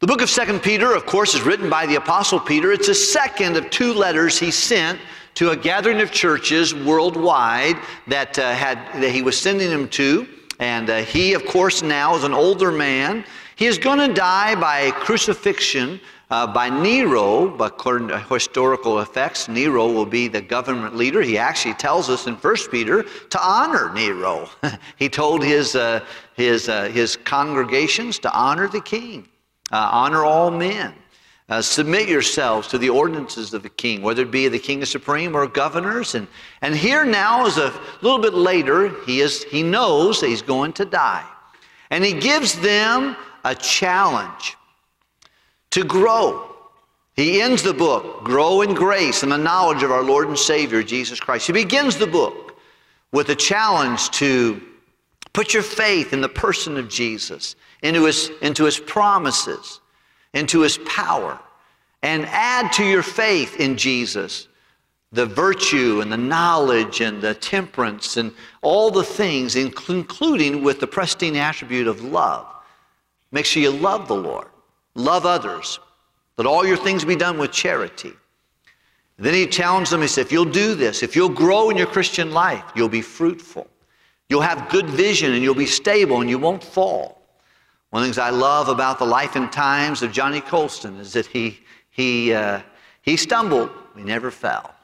The book of Second Peter, of course, is written by the Apostle Peter. It's the second of two letters he sent to a gathering of churches worldwide that, uh, had, that he was sending them to. And uh, he, of course, now is an older man. He is going to die by crucifixion uh, by Nero, but according to historical effects, Nero will be the government leader. He actually tells us in 1 Peter to honor Nero. he told his, uh, his, uh, his congregations to honor the king, uh, honor all men. Uh, submit yourselves to the ordinances of the king, whether it be the king of supreme or governors. And, and here now is a little bit later, he, is, he knows that he's going to die. And he gives them a challenge to grow. He ends the book, Grow in Grace and the Knowledge of our Lord and Savior, Jesus Christ. He begins the book with a challenge to put your faith in the person of Jesus, into his, into his promises, into his power, and add to your faith in Jesus the virtue and the knowledge and the temperance and all the things, including with the pristine attribute of love. Make sure you love the Lord. Love others. Let all your things be done with charity. Then he challenged them. He said, if you'll do this, if you'll grow in your Christian life, you'll be fruitful. You'll have good vision and you'll be stable and you won't fall. One of the things I love about the life and times of Johnny Colston is that he, he, uh, he stumbled, he never fell.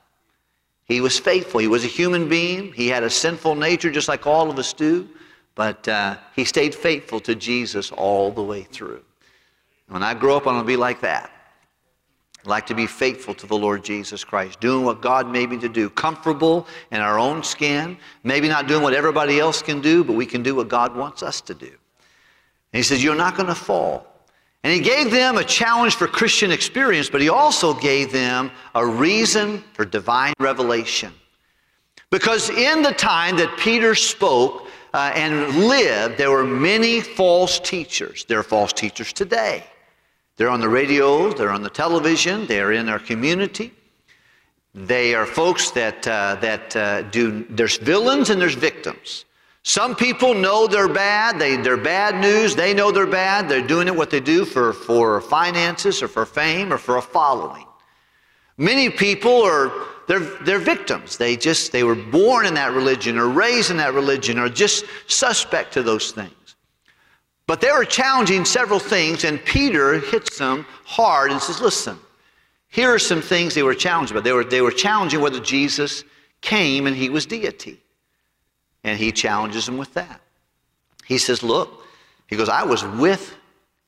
He was faithful. He was a human being. He had a sinful nature just like all of us do, but uh, he stayed faithful to Jesus all the way through. When I grow up, I'm going to be like that. I'd like to be faithful to the Lord Jesus Christ, doing what God made me to do, comfortable in our own skin, maybe not doing what everybody else can do, but we can do what God wants us to do. And he says, You're not going to fall. And he gave them a challenge for Christian experience, but he also gave them a reason for divine revelation. Because in the time that Peter spoke uh, and lived, there were many false teachers. There are false teachers today. They're on the radio, they're on the television, they're in our community. They are folks that, uh, that uh, do, there's villains and there's victims. Some people know they're bad, they, they're bad news, they know they're bad, they're doing it what they do for, for finances or for fame or for a following. Many people are, they're, they're victims. They just, they were born in that religion or raised in that religion or just suspect to those things. But they were challenging several things, and Peter hits them hard and says, Listen, here are some things they were challenged about. They were, they were challenging whether Jesus came and he was deity. And he challenges him with that. He says, Look, he goes, I was with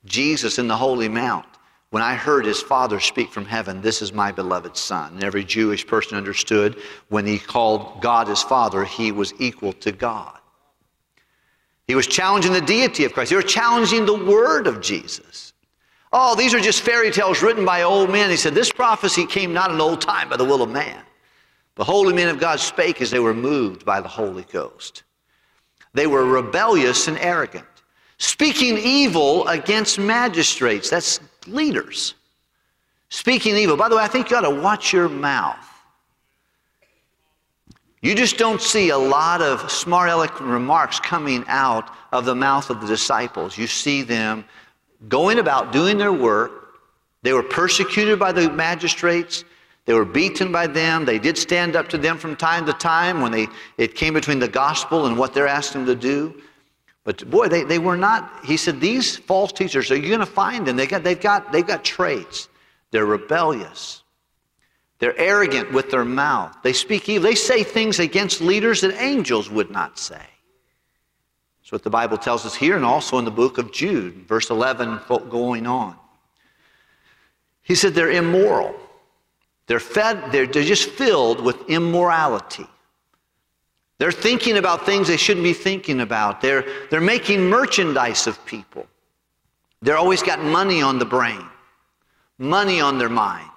Jesus in the Holy Mount when I heard his father speak from heaven, This is my beloved son. And every Jewish person understood when he called God his father, he was equal to God. He was challenging the deity of Christ. he was challenging the word of Jesus. Oh, these are just fairy tales written by old men. He said, This prophecy came not in old time by the will of man. The holy men of God spake as they were moved by the Holy Ghost. They were rebellious and arrogant, speaking evil against magistrates. That's leaders. Speaking evil. By the way, I think you ought to watch your mouth. You just don't see a lot of smart, eloquent remarks coming out of the mouth of the disciples. You see them going about doing their work. They were persecuted by the magistrates. They were beaten by them. They did stand up to them from time to time when they, it came between the gospel and what they're asking them to do. But boy, they, they were not, he said, these false teachers, are you going to find them? They got, they've, got, they've got traits. They're rebellious. They're arrogant with their mouth. They speak evil. They say things against leaders that angels would not say. That's what the Bible tells us here and also in the book of Jude, verse 11 going on. He said they're immoral. They're fed, they're, they're just filled with immorality. They're thinking about things they shouldn't be thinking about. They're, they're making merchandise of people. They're always got money on the brain, money on their mind.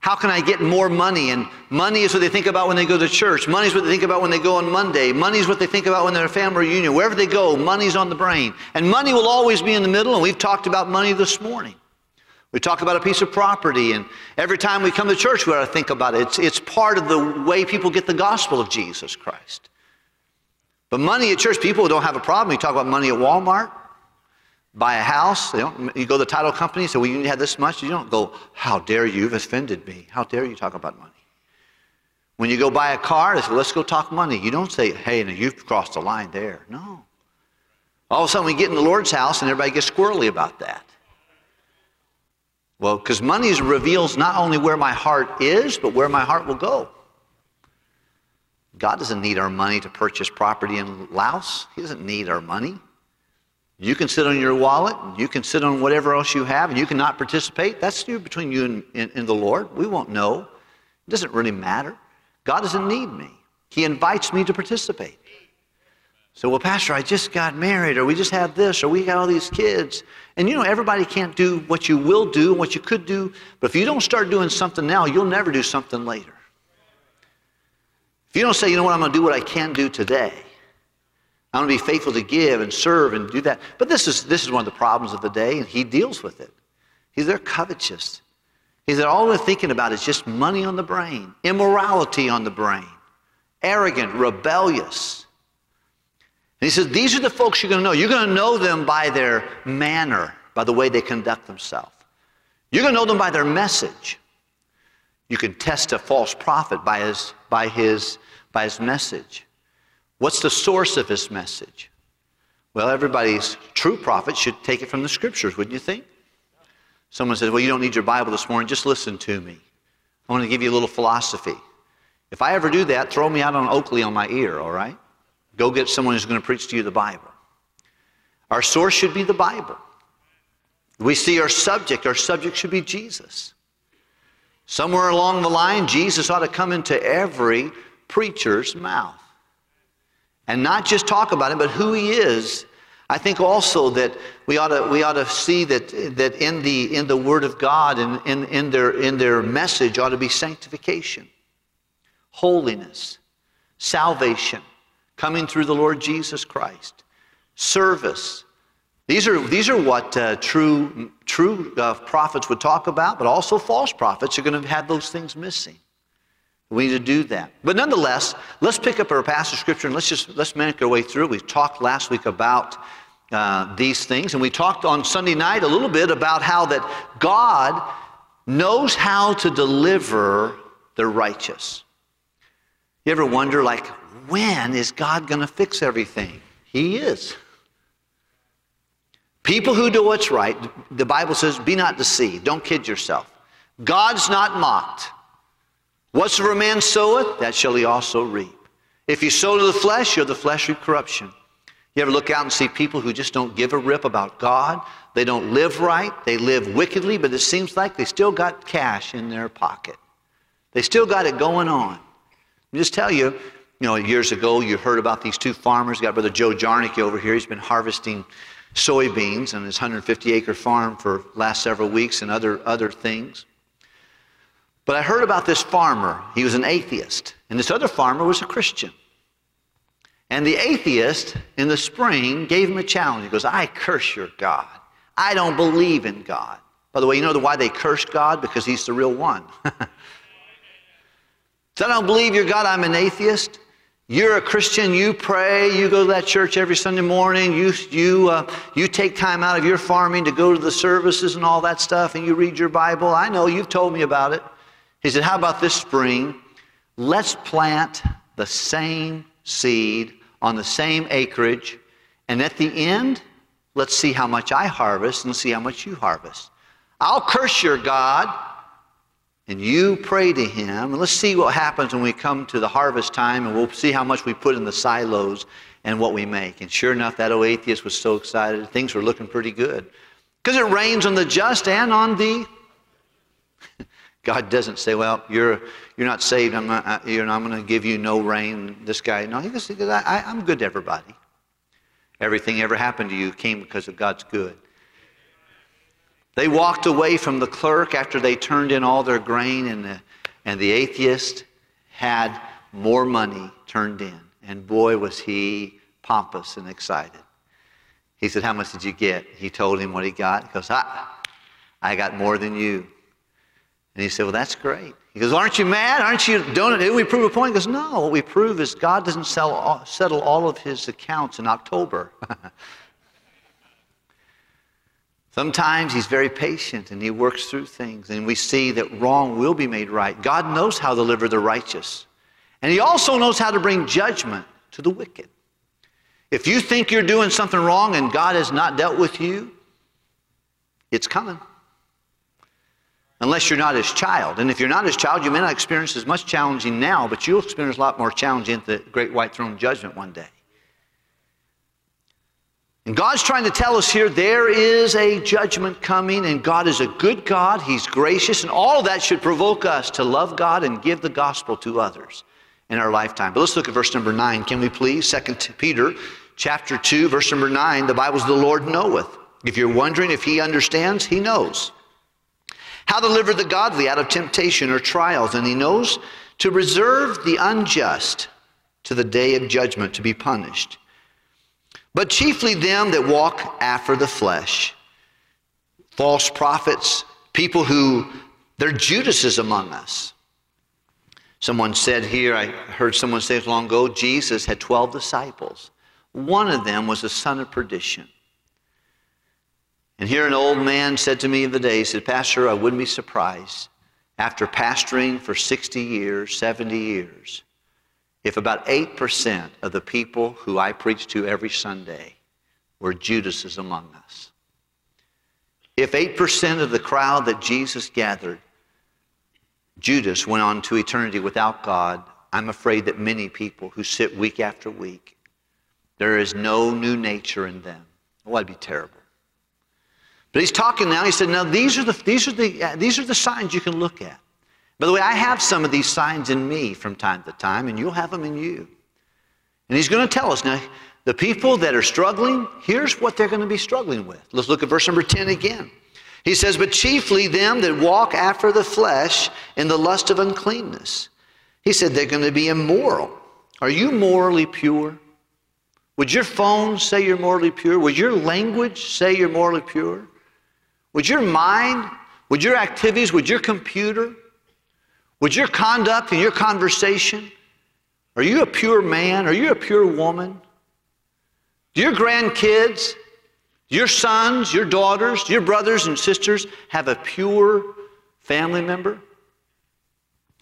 How can I get more money? And money is what they think about when they go to church. Money is what they think about when they go on Monday. Money is what they think about when they're at a family reunion. Wherever they go, money's on the brain. And money will always be in the middle, and we've talked about money this morning. We talk about a piece of property, and every time we come to church, we ought to think about it. It's, it's part of the way people get the gospel of Jesus Christ. But money at church, people don't have a problem. You talk about money at Walmart, buy a house, you, go to the title company, say, well, you have this much. You don't go, how dare you, you've offended me. How dare you talk about money? When you go buy a car, they say, let's go talk money. You don't say, hey, now you've crossed the line there. No. All of a sudden, we get in the Lord's house and everybody gets squirrely about that. Well, because money reveals not only where my heart is, but where my heart will go. God doesn't need our money to purchase property in Laos. He doesn't need our money. You can sit on your wallet, and you can sit on whatever else you have, and you cannot participate. That's you between you and, and, and the Lord. We won't know. It doesn't really matter. God doesn't need me. He invites me to participate. So, well, Pastor, I just got married, or we just had this, or we got all these kids. And you know, everybody can't do what you will do and what you could do. But if you don't start doing something now, you'll never do something later. If you don't say, you know what, I'm going to do what I can do today, I'm going to be faithful to give and serve and do that. But this is, this is one of the problems of the day, and he deals with it. He's there covetous. He's there all they're thinking about is just money on the brain, immorality on the brain, arrogant, rebellious. He says, These are the folks you're going to know. You're going to know them by their manner, by the way they conduct themselves. You're going to know them by their message. You can test a false prophet by his, by his, by his message. What's the source of his message? Well, everybody's true prophet should take it from the scriptures, wouldn't you think? Someone says, Well, you don't need your Bible this morning, just listen to me. I want to give you a little philosophy. If I ever do that, throw me out on Oakley on my ear, all right? Go get someone who's going to preach to you the Bible. Our source should be the Bible. We see our subject, our subject should be Jesus. Somewhere along the line, Jesus ought to come into every preacher's mouth. And not just talk about him, but who he is. I think also that we ought to, we ought to see that, that in, the, in the Word of God and in, in, their, in their message ought to be sanctification, holiness, salvation, coming through the Lord Jesus Christ, service. These are, these are what uh, true, true uh, prophets would talk about, but also false prophets are going to have those things missing. We need to do that. But nonetheless, let's pick up our passage of scripture and let's just let's make our way through. We talked last week about uh, these things, and we talked on Sunday night a little bit about how that God knows how to deliver the righteous. You ever wonder, like, when is God going to fix everything? He is. People who do what's right, the Bible says, be not deceived. Don't kid yourself. God's not mocked. Whatsoever a man soweth, that shall he also reap. If you sow to the flesh, you're the flesh fleshly corruption. You ever look out and see people who just don't give a rip about God? They don't live right. They live wickedly, but it seems like they still got cash in their pocket. They still got it going on. I just tell you, you know, years ago, you heard about these two farmers. You got Brother Joe Jarnick over here. He's been harvesting soybeans on his 150 acre farm for last several weeks and other, other things. But I heard about this farmer. He was an atheist. And this other farmer was a Christian. And the atheist in the spring gave him a challenge. He goes, I curse your God. I don't believe in God. By the way, you know why they curse God? Because he's the real one. so I don't believe your God, I'm an atheist. You're a Christian, you pray, you go to that church every Sunday morning, you, you, uh, you take time out of your farming to go to the services and all that stuff, and you read your Bible. I know, you've told me about it. He said, How about this spring? Let's plant the same seed on the same acreage, and at the end, let's see how much I harvest and see how much you harvest. I'll curse your God and you pray to him and let's see what happens when we come to the harvest time and we'll see how much we put in the silos and what we make. And sure enough that old atheist was so excited things were looking pretty good. Because it rains on the just and on the god doesn't say well you're you're not saved. I'm not uh, you know, i'm going to give you no rain. This guy no he goes I, i'm good to everybody. Everything ever happened to you came because of god's good they walked away from the clerk after they turned in all their grain, and the, and the atheist had more money turned in. And boy, was he pompous and excited. He said, How much did you get? He told him what he got. He goes, ah, I got more than you. And he said, Well, that's great. He goes, Aren't you mad? Aren't you, don't did we prove a point? He goes, No, what we prove is God doesn't sell, settle all of his accounts in October. Sometimes he's very patient and he works through things, and we see that wrong will be made right. God knows how to deliver the righteous, and he also knows how to bring judgment to the wicked. If you think you're doing something wrong and God has not dealt with you, it's coming. Unless you're not his child. And if you're not his child, you may not experience as much challenging now, but you'll experience a lot more challenging at the great white throne judgment one day. And God's trying to tell us here there is a judgment coming, and God is a good God. He's gracious, and all that should provoke us to love God and give the gospel to others in our lifetime. But let's look at verse number 9, can we please? 2 Peter chapter 2, verse number 9. The Bible's the Lord knoweth. If you're wondering if he understands, he knows. How to deliver the godly out of temptation or trials, and he knows to reserve the unjust to the day of judgment to be punished but chiefly them that walk after the flesh. False prophets, people who, they're Judases among us. Someone said here, I heard someone say it long ago, Jesus had 12 disciples. One of them was a son of perdition. And here an old man said to me the day, he said, Pastor, I wouldn't be surprised after pastoring for 60 years, 70 years, if about 8% of the people who I preach to every Sunday were Judases among us, if 8% of the crowd that Jesus gathered, Judas went on to eternity without God, I'm afraid that many people who sit week after week, there is no new nature in them. Oh, that'd be terrible. But he's talking now. He said, "Now these are the these are the these are the signs you can look at. By the way, I have some of these signs in me from time to time, and you'll have them in you. And he's going to tell us now, the people that are struggling, here's what they're going to be struggling with. Let's look at verse number 10 again. He says, But chiefly them that walk after the flesh in the lust of uncleanness. He said they're going to be immoral. Are you morally pure? Would your phone say you're morally pure? Would your language say you're morally pure? Would your mind, would your activities, would your computer, would your conduct and your conversation, are you a pure man? Are you a pure woman? Do your grandkids, your sons, your daughters, your brothers and sisters have a pure family member?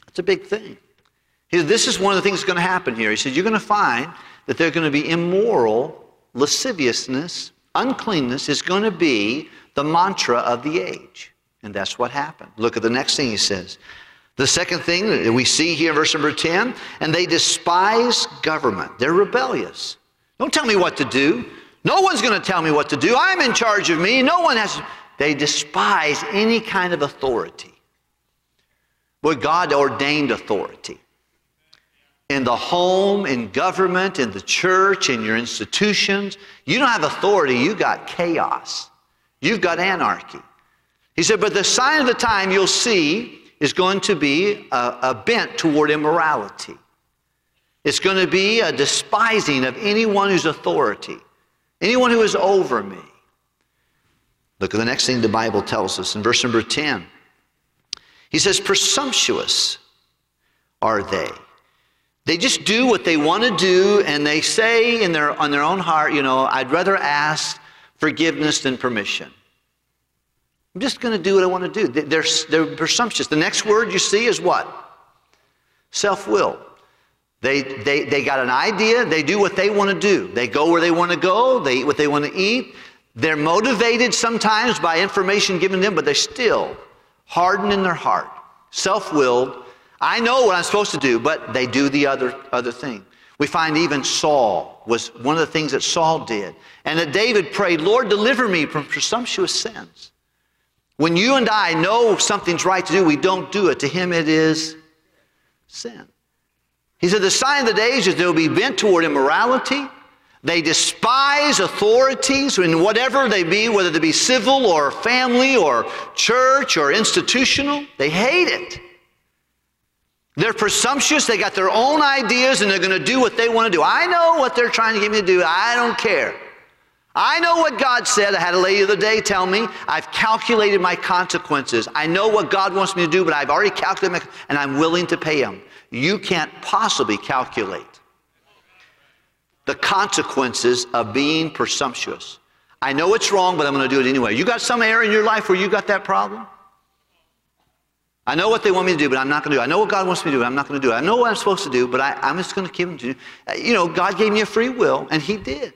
That's a big thing. Said, This is one of the things that's going to happen here. He said, You're going to find that they're going to be immoral, lasciviousness, uncleanness is going to be the mantra of the age. And that's what happened. Look at the next thing he says. The second thing that we see here in verse number 10, and they despise government. They're rebellious. Don't tell me what to do. No one's going to tell me what to do. I'm in charge of me. No one has. They despise any kind of authority. But God ordained authority. In the home, in government, in the church, in your institutions, you don't have authority, you got chaos. You've got anarchy. He said, but the sign of the time you'll see is going to be a, a bent toward immorality. It's going to be a despising of anyone who's authority, anyone who is over me. Look at the next thing the Bible tells us in verse number 10. He says, Presumptuous are they. They just do what they want to do, and they say in their, on their own heart, you know, I'd rather ask forgiveness than permission. I'm just going to do what I want to do. They're, they're presumptuous. The next word you see is what? Self will. They, they, they got an idea, they do what they want to do. They go where they want to go, they eat what they want to eat. They're motivated sometimes by information given to them, but they're still hardened in their heart, self willed. I know what I'm supposed to do, but they do the other, other thing. We find even Saul was one of the things that Saul did. And that David prayed, Lord, deliver me from presumptuous sins. When you and I know something's right to do, we don't do it. To him, it is sin. He said, The sign of the days is they'll be bent toward immorality. They despise authorities in whatever they be, whether they be civil or family or church or institutional. They hate it. They're presumptuous. They got their own ideas and they're going to do what they want to do. I know what they're trying to get me to do. I don't care. I know what God said. I had a lady the other day tell me, I've calculated my consequences. I know what God wants me to do, but I've already calculated my, and I'm willing to pay Him. You can't possibly calculate the consequences of being presumptuous. I know it's wrong, but I'm going to do it anyway. You got some area in your life where you got that problem? I know what they want me to do, but I'm not going to do it. I know what God wants me to do, but I'm not going to do it. I know what I'm supposed to do, but I, am just going to give them to you. You know, God gave me a free will, and He did.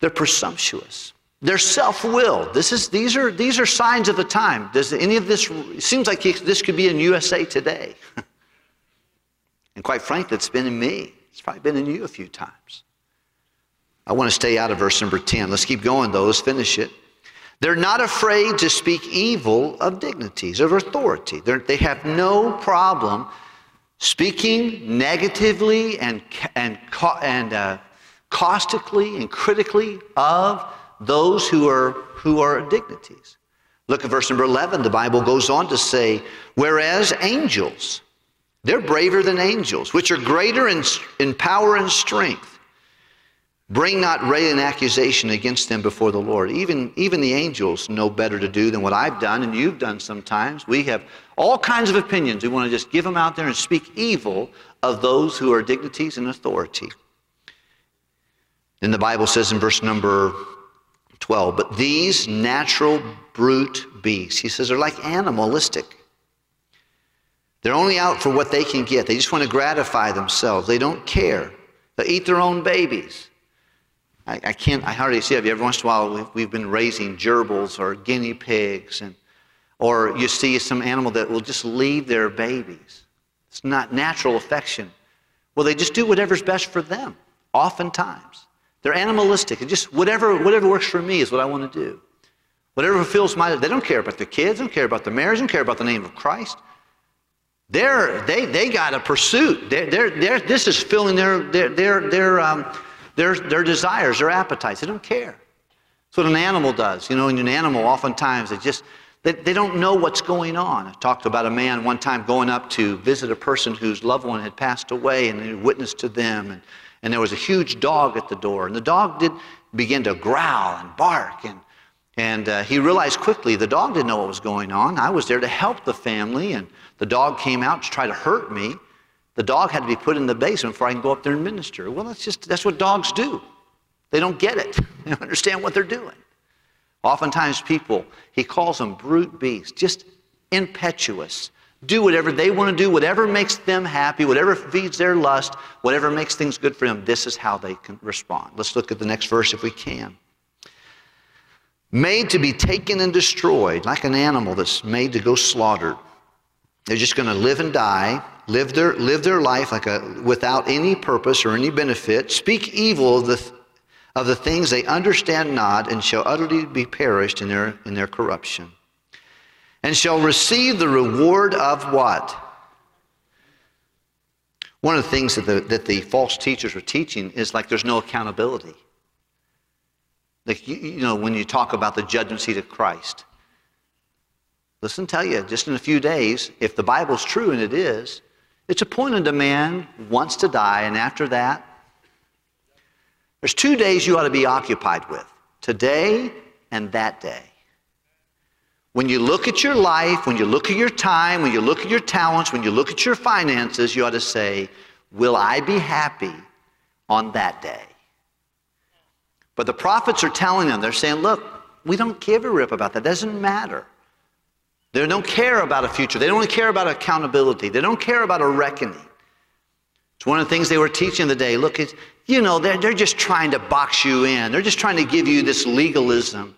They're presumptuous. They're self-willed. This is, these, are, these are signs of the time. Does any of this, seems like this could be in USA today. and quite frankly, it's been in me. It's probably been in you a few times. I want to stay out of verse number 10. Let's keep going, though. Let's finish it. They're not afraid to speak evil of dignities, of authority. They're, they have no problem speaking negatively and, and, and uh, caustically and critically of those who are, who are dignities. Look at verse number 11. The Bible goes on to say, whereas angels, they're braver than angels, which are greater in, in power and strength. Bring not railing accusation against them before the Lord. Even, even the angels know better to do than what I've done and you've done sometimes. We have all kinds of opinions. We want to just give them out there and speak evil of those who are dignities and authority. Then the Bible says in verse number 12, but these natural brute beasts, he says, are like animalistic. They're only out for what they can get. They just want to gratify themselves. They don't care. They eat their own babies. I, I, can't, I hardly see it. Every once in a while, we've, we've been raising gerbils or guinea pigs, and, or you see some animal that will just leave their babies. It's not natural affection. Well, they just do whatever's best for them, oftentimes. They're animalistic. It just whatever, whatever works for me is what I want to do. Whatever fulfills my, they don't care about the kids, they don't care about the marriage, they don't care about the name of Christ. They're, they, they got a pursuit. They're, they're, they're, this is filling their, their, their, their um, their, their desires, their appetites. They don't care. That's what an animal does. You know, in an animal, oftentimes they just, they, they don't know what's going on. I talked about a man one time going up to visit a person whose loved one had passed away and he witnessed to them. And, and there was a huge dog at the door. And the dog did begin to growl and bark. And, and uh, he realized quickly the dog didn't know what was going on. I was there to help the family, and the dog came out to try to hurt me. The dog had to be put in the basement before I can go up there and minister. Well, that's just that's what dogs do. They don't get it. They don't understand what they're doing. Oftentimes, people, he calls them brute beasts, just impetuous. Do whatever they want to do, whatever makes them happy, whatever feeds their lust, whatever makes things good for them. This is how they can respond. Let's look at the next verse if we can. Made to be taken and destroyed, like an animal that's made to go slaughtered. They're just going to live and die, live their, live their life like a, without any purpose or any benefit, speak evil of the, of the things they understand not, and shall utterly be perished in their, in their corruption. And shall receive the reward of what? One of the things that the, that the false teachers are teaching is like there's no accountability. Like, you, you know, when you talk about the judgment seat of Christ, Listen, tell you, just in a few days, if the Bible's true, and it is, it's appointed a man wants to die, and after that, there's two days you ought to be occupied with today and that day. When you look at your life, when you look at your time, when you look at your talents, when you look at your finances, you ought to say, Will I be happy on that day? But the prophets are telling them, they're saying, Look, we don't give a rip about that. It doesn't matter. They don't care about a future. They don't care about accountability. They don't care about a reckoning. It's one of the things they were teaching the day. Look, it's, you know, they're, they're just trying to box you in. They're just trying to give you this legalism.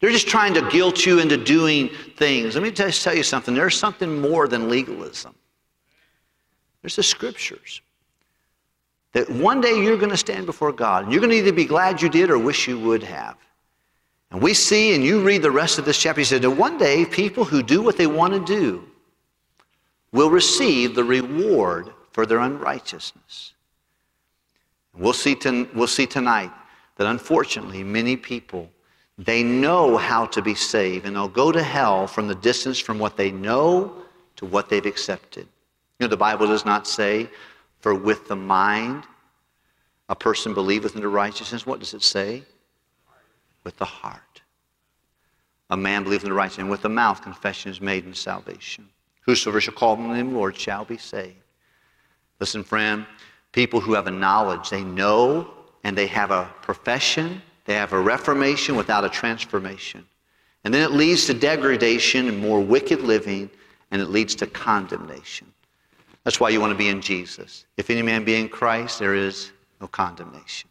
They're just trying to guilt you into doing things. Let me just tell you something. There's something more than legalism. There's the scriptures. That one day you're going to stand before God, and you're going to either be glad you did or wish you would have. And we see, and you read the rest of this chapter, he said that one day people who do what they want to do will receive the reward for their unrighteousness. We'll see, to, we'll see tonight that unfortunately many people, they know how to be saved, and they'll go to hell from the distance from what they know to what they've accepted. You know, the Bible does not say, for with the mind a person believeth into righteousness. What does it say? with the heart. A man believeth in the righteous, and with the mouth confession is made in salvation. Whosoever shall call on the name of the Lord shall be saved. Listen, friend, people who have a knowledge, they know and they have a profession, They have a reformation without a transformation. And then it leads to degradation and more wicked living, and it leads to condemnation. That's why you want to be in Jesus. If any man be in Christ, there is no condemnation.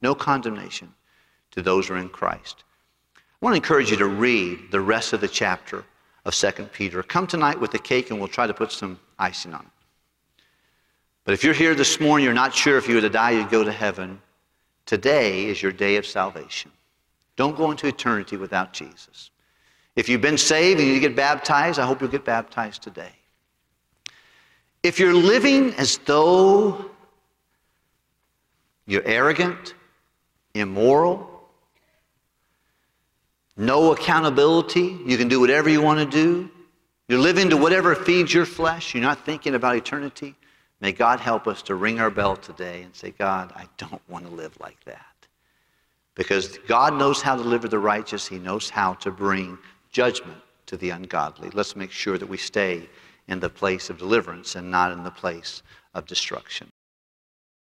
No condemnation to those who are in Christ. I want to encourage you to read the rest of the chapter of 2 Peter. Come tonight with the cake and we'll try to put some icing on it. But if you're here this morning, you're not sure if you were to die, you'd go to heaven. Today is your day of salvation. Don't go into eternity without Jesus. If you've been saved and you get baptized, I hope you'll get baptized today. If you're living as though you're arrogant, immoral, no accountability, you can do whatever you want to do, you're living to whatever feeds your flesh, you're not thinking about eternity, may God help us to ring our bell today and say, God, I don't want to live like that. Because God knows how to deliver the righteous, He knows how to bring judgment to the ungodly. Let's make sure that we stay in the place of deliverance and not in the place of destruction.